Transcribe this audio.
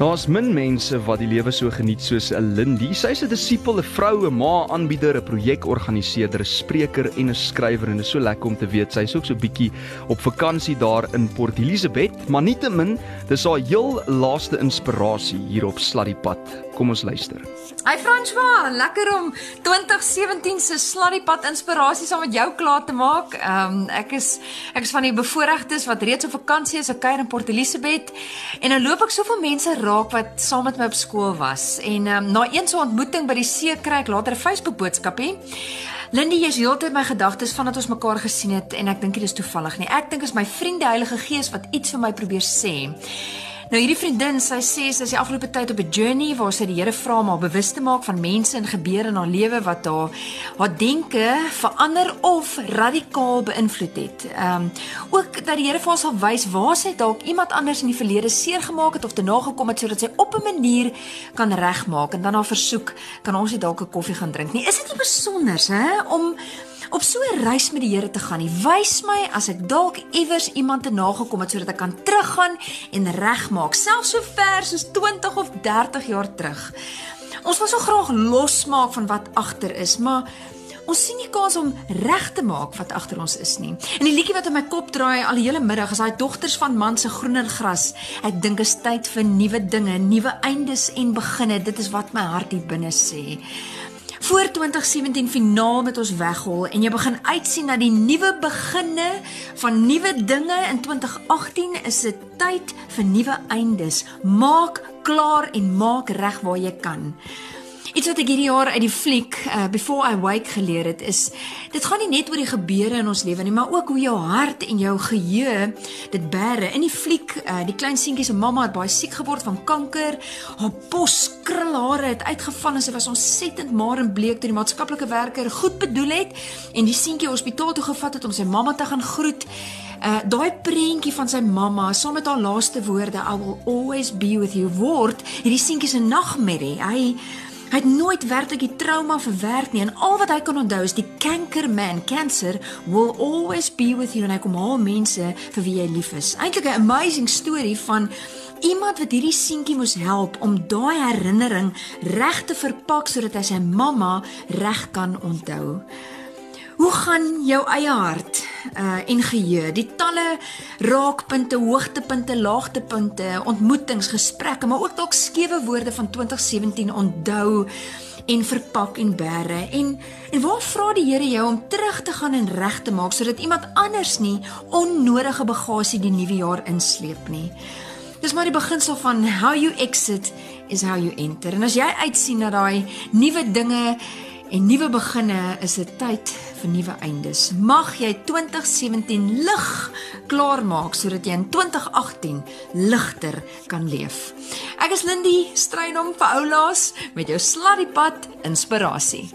Daar's min mense wat die lewe so geniet soos 'n Lindy. Sy's 'n disipel, 'n vrou, 'n ma, aanbieder, 'n projekorganiseerder, 'n spreker en 'n skrywer en dit is so lekker om te weet sy's ook so bietjie op vakansie daar in Port Elizabeth, maar nietemin, dis haar heel laaste inspirasie hier op Sladdiepad. Kom ons luister. Hi François, lekker om 2017 se Sladdiepad inspirasie saam met jou klaar te maak. Ehm um, ek is ek is van die bevoorregtes wat reeds op vakansie is, ek kuier in Port Elizabeth en dan loop ek soveel mense raak wat saam met my op skool was. En ehm um, na een so ontmoeting by die see kry ek later 'n Facebook boodskapie. Lindy, jy's heeltyd my gedagtes vandat ons mekaar gesien het en ek dink dit is toevallig nie. Ek dink is my vriende Heilige Gees wat iets vir my probeer sê. Nou hierdie vriendin, sy sê sy is die afgelope tyd op 'n journey waar sy die Here vra om haar bewus te maak van mense en gebeure in haar lewe wat haar haar denke verander of radikaal beïnvloed het. Ehm um, ook dat die Here vir haar sal wys waar sy dalk iemand anders in die verlede seer gemaak het of te nagekom het sodat sy op 'n manier kan regmaak en dan haar versoek kan ons net dalk 'n koffie gaan drink nie. Is dit nie besonder hè om op so 'n reis met die Here te gaan nie. Wys my as ek dalk iewers iemand te nagekom het sodat ek kan teruggaan en regmaak, selfs so ver soos 20 of 30 jaar terug. Ons wil so graag losmaak van wat agter is, maar ons sien nie kans om reg te maak wat agter ons is nie. En die liedjie wat in my kop draai al die hele middag is daai dogters van man se groener gras. Ek dink is tyd vir nuwe dinge, nuwe eindes en beginne. Dit is wat my hart hier binne sê voor 2017 finaal met ons weghol en jy begin uitsien na die nuwe beginne van nuwe dinge in 2018 is dit tyd vir nuwe eindes. Maak klaar en maak reg waar jy kan. Iets wat ek hierdie jaar uit die fliek uh, Before I Wake geleer het is dit gaan nie net oor die gebeure in ons lewe nie, maar ook hoe jou hart en jou geheue dit bære. In die fliek, uh, die klein seentjie se mamma het baie siek geword van kanker. Haar bos krulhare het uitgeval en sy was ontsettend maar en bleek toe die maatskaplike werker goed bedoel het en die seentjie hospitaal toe gevat het om sy mamma te gaan groet. Uh daai prentjie van sy mamma saam met haar laaste woorde I will always be with you word hierdie seentjie se nagmerrie. Hy Hy het nooit werklik die trauma verwerk nie en al wat hy kan onthou is die kankerman, cancer will always be with you en hy kom haal mense vir wie hy lief is. Eintlik 'n amazing storie van iemand wat hierdie seentjie moes help om daai herinnering reg te verpak sodat hy sy mamma reg kan onthou. Hoe gaan jou eie hart uh en geheue? Die talle raakpunte, hoogtepunte, laagtepunte, ontmoetings, gesprekke, maar ook dalk skewe woorde van 2017 onthou en verpak en bære. En en waar vra die Here jou om terug te gaan en reg te maak sodat iemand anders nie onnodige bagasie die nuwe jaar insleep nie? Dis maar die beginsel van how you exit is how you enter. En as jy uitsien na daai nuwe dinge en nuwe beginne, is dit tyd vir nuwe eindes. Mag jy 2017 lig klaar maak sodat jy in 2018 ligter kan leef. Ek is Lindy Strydom vir Oulaas met jou sladdiepad inspirasie.